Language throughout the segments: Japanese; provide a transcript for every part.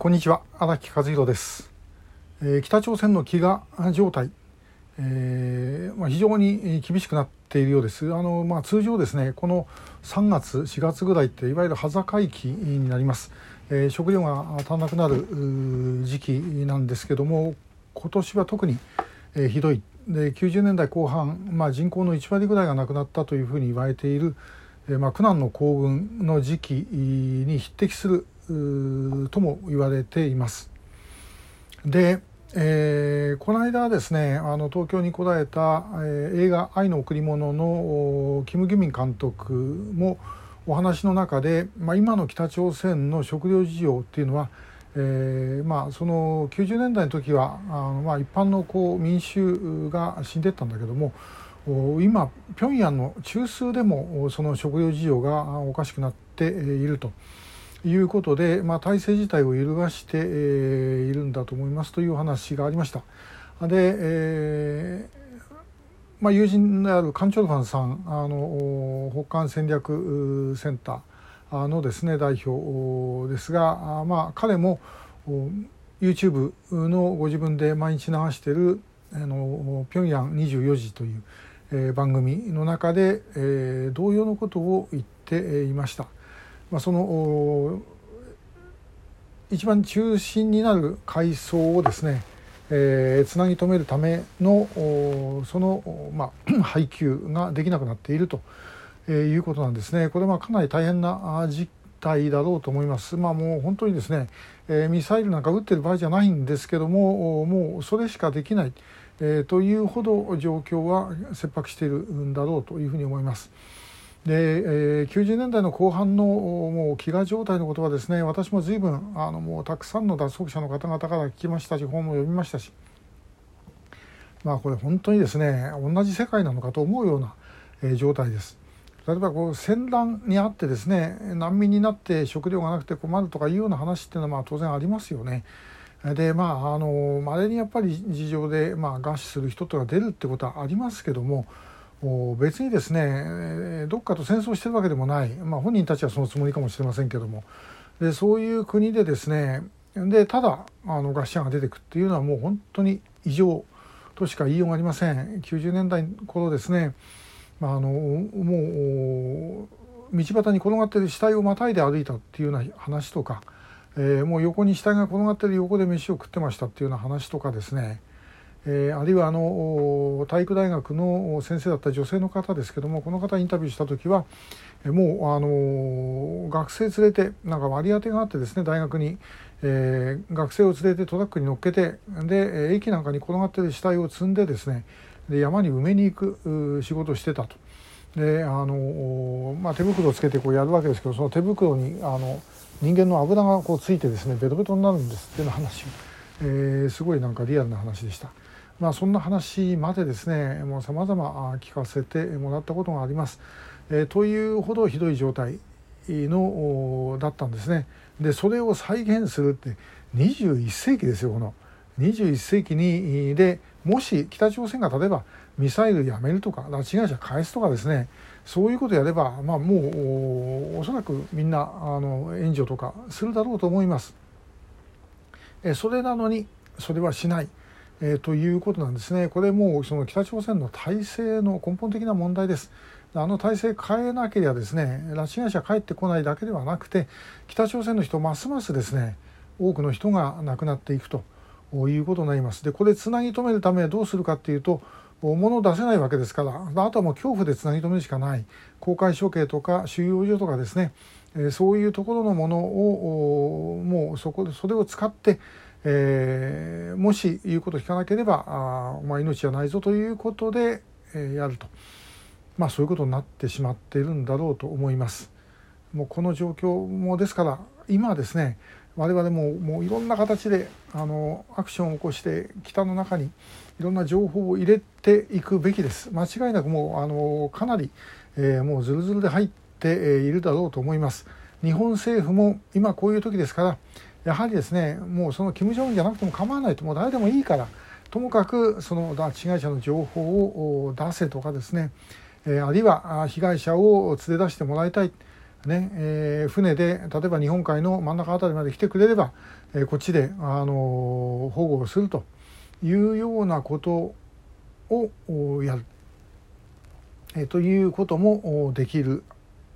こんにちは荒木和弘です、えー、北朝鮮の飢餓状態、えーまあ、非常に厳しくなっているようです。あの、まあ、通常ですねこの3月4月ぐらいっていわゆる端境期になります、えー、食料が足らなくなる時期なんですけども今年は特に、えー、ひどい。で90年代後半、まあ、人口の1割ぐらいが亡くなったというふうに言われている、えーまあ、苦難の行軍の時期に匹敵するとも言われています。で、えー、この間ですねあの東京に来られた、えー、映画「愛の贈り物」のキム・ギミン監督もお話の中で、まあ、今の北朝鮮の食料事情っていうのは、えーまあ、その90年代の時はあの、まあ、一般のこう民衆が死んでったんだけども今平壌の中枢でもその食料事情がおかしくなっていると。いうことで、まあ、体制自体を揺るがして、えー、いるんだと思いますという話がありました。で、えーまあ、友人であるカン・チョルファンさんあの北韓戦略センターのですね代表ですが、まあ、彼も YouTube のご自分で毎日流している「あの平壌24時」という、えー、番組の中で、えー、同様のことを言っていました。まあ、その一番中心になる階層をですね、えー、つなぎ止めるためのその、まあ、配給ができなくなっていると、え、いうことなんですね。これはかなり大変な実態だろうと思います。まあもう本当にですね、えー、ミサイルなんか撃ってる場合じゃないんですけどももうそれしかできない、えー、というほど状況は切迫しているんだろうというふうに思います。で、えー、90年代の後半のもう飢餓状態のことはですね私も随分あのもうたくさんの脱足者の方々から聞きましたし本も読みましたしまあこれ本当にですね同じ世界なのかと思うような、えー、状態です。例えばこう戦乱にあってですね難民になって食料がなくて困るとかいうような話っていうのはまあ当然ありますよね。でまああのまれにやっぱり事情で、まあ、餓死する人とか出るってことはありますけども別にですねどっかと戦争してるわけでもない、まあ、本人たちはそのつもりかもしれませんけども。でそういう国でですねでただあの餓死者が出てくっていうのはもう本当に異常としか言いようがありません。90年代頃ですね、まあ、あのもう道端に転がってる死体をまたいで歩いたっていうような話とか、えー、もう横に死体が転がってる横で飯を食ってましたっていうような話とかですね。えー、あるいはあの体育大学の先生だった女性の方ですけどもこの方インタビューした時はもうあの学生連れてなんか割り当てがあってですね大学に、えー、学生を連れてトラックに乗っけてで駅なんかに転がってる死体を積んでですねで山に埋めに行く仕事をしてたと。であのまあ、手袋をつけてこうやるわけですけどその手袋にあの人間の油がこうついてですねベトベトになるんですっていう話、えー、すごいなんかリアルな話でした。まあ、そんな話までですねもう様々聞かせてもらったことがあります。えー、というほどひどい状態のだったんですね。でそれを再現するって21世紀ですよこの21世紀にでもし北朝鮮が例えばミサイルやめるとか拉致被害者返すとかですねそういうことやれば、まあ、もうおそらくみんなあの援助とかするだろうと思います。えそれなのにそれはしない。えー、ということなんですね。これもその北朝鮮の体制の根本的な問題です。あの体制変えなければですね拉致被害者帰ってこないだけではなくて北朝鮮の人ますますですね多くの人が亡くなっていくということになります。でこれつなぎ止めるためどうするかっていうと物を出せないわけですからあとはもう恐怖でつなぎ止めるしかない公開処刑とか収容所とかですねそういうところのものをもうそこでそれを使ってえー、もし言うことを聞かなければあお前命はないぞということで、えー、やると、まあ、そういうことになってしまっているんだろうと思います。もうこの状況もですから今はですね我々ももういろんな形であのアクションを起こして北の中にいろんな情報を入れていくべきです。間違いなくもうあのかなり、えー、もうずるずるで入っているだろうと思います。日本政府も今こういう時ですからやはりですねもうその金正恩じゃなくても構わないと。もう誰でもいいから。ともかくその拉致被害者の情報を出せとかですね、えあるいは被害者を連れ出してもらいたい。ねえー、船で例えば日本海の真ん中辺りまで来てくれれば、えー、こっちで、あの保護をすると。いうようなことをやる、えー、ということもできる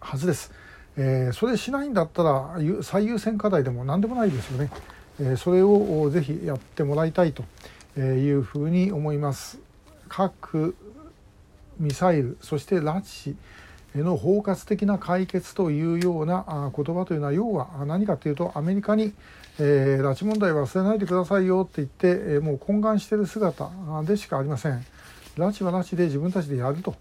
はずです。えー、それしないんだったら最優先課題でも何でもないですよね。えー、それをぜひやってもらいたいというふうに思います。核ミサイルそして拉致の包括的な解決というような言葉というのは要は何かというとアメリカに、えー、拉致問題忘れないでくださいよって言って、え、もう懇願している姿でしかありません。拉致は拉致で自分たちでやると。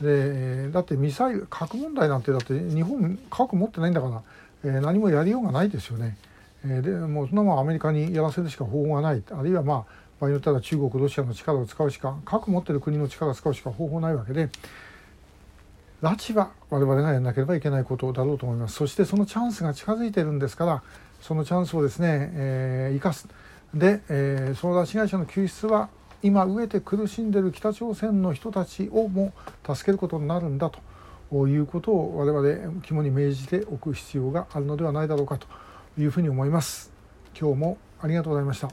でだってミサイル核問題なんてだって日本核持ってないんだから、えー、何もやりようがないですよね。えー、でもうそんなもんアメリカにやらせるしか方法がない。あるいはまあ場合によったら中国ロシアの力を使うしか核持ってる国の力を使うしか方法ないわけで拉致は我々がやらなければいけないことだろうと思います。そしてそのチャンスが近づいてるんですからそのチャンスをですね、えー、生かす。で、えー、その拉致被害者の救出は今飢えて苦しんでいる北朝鮮の人たちをも助けることになるんだということを我々肝に銘じておく必要があるのではないだろうかというふうに思います。今日もありがとうございました。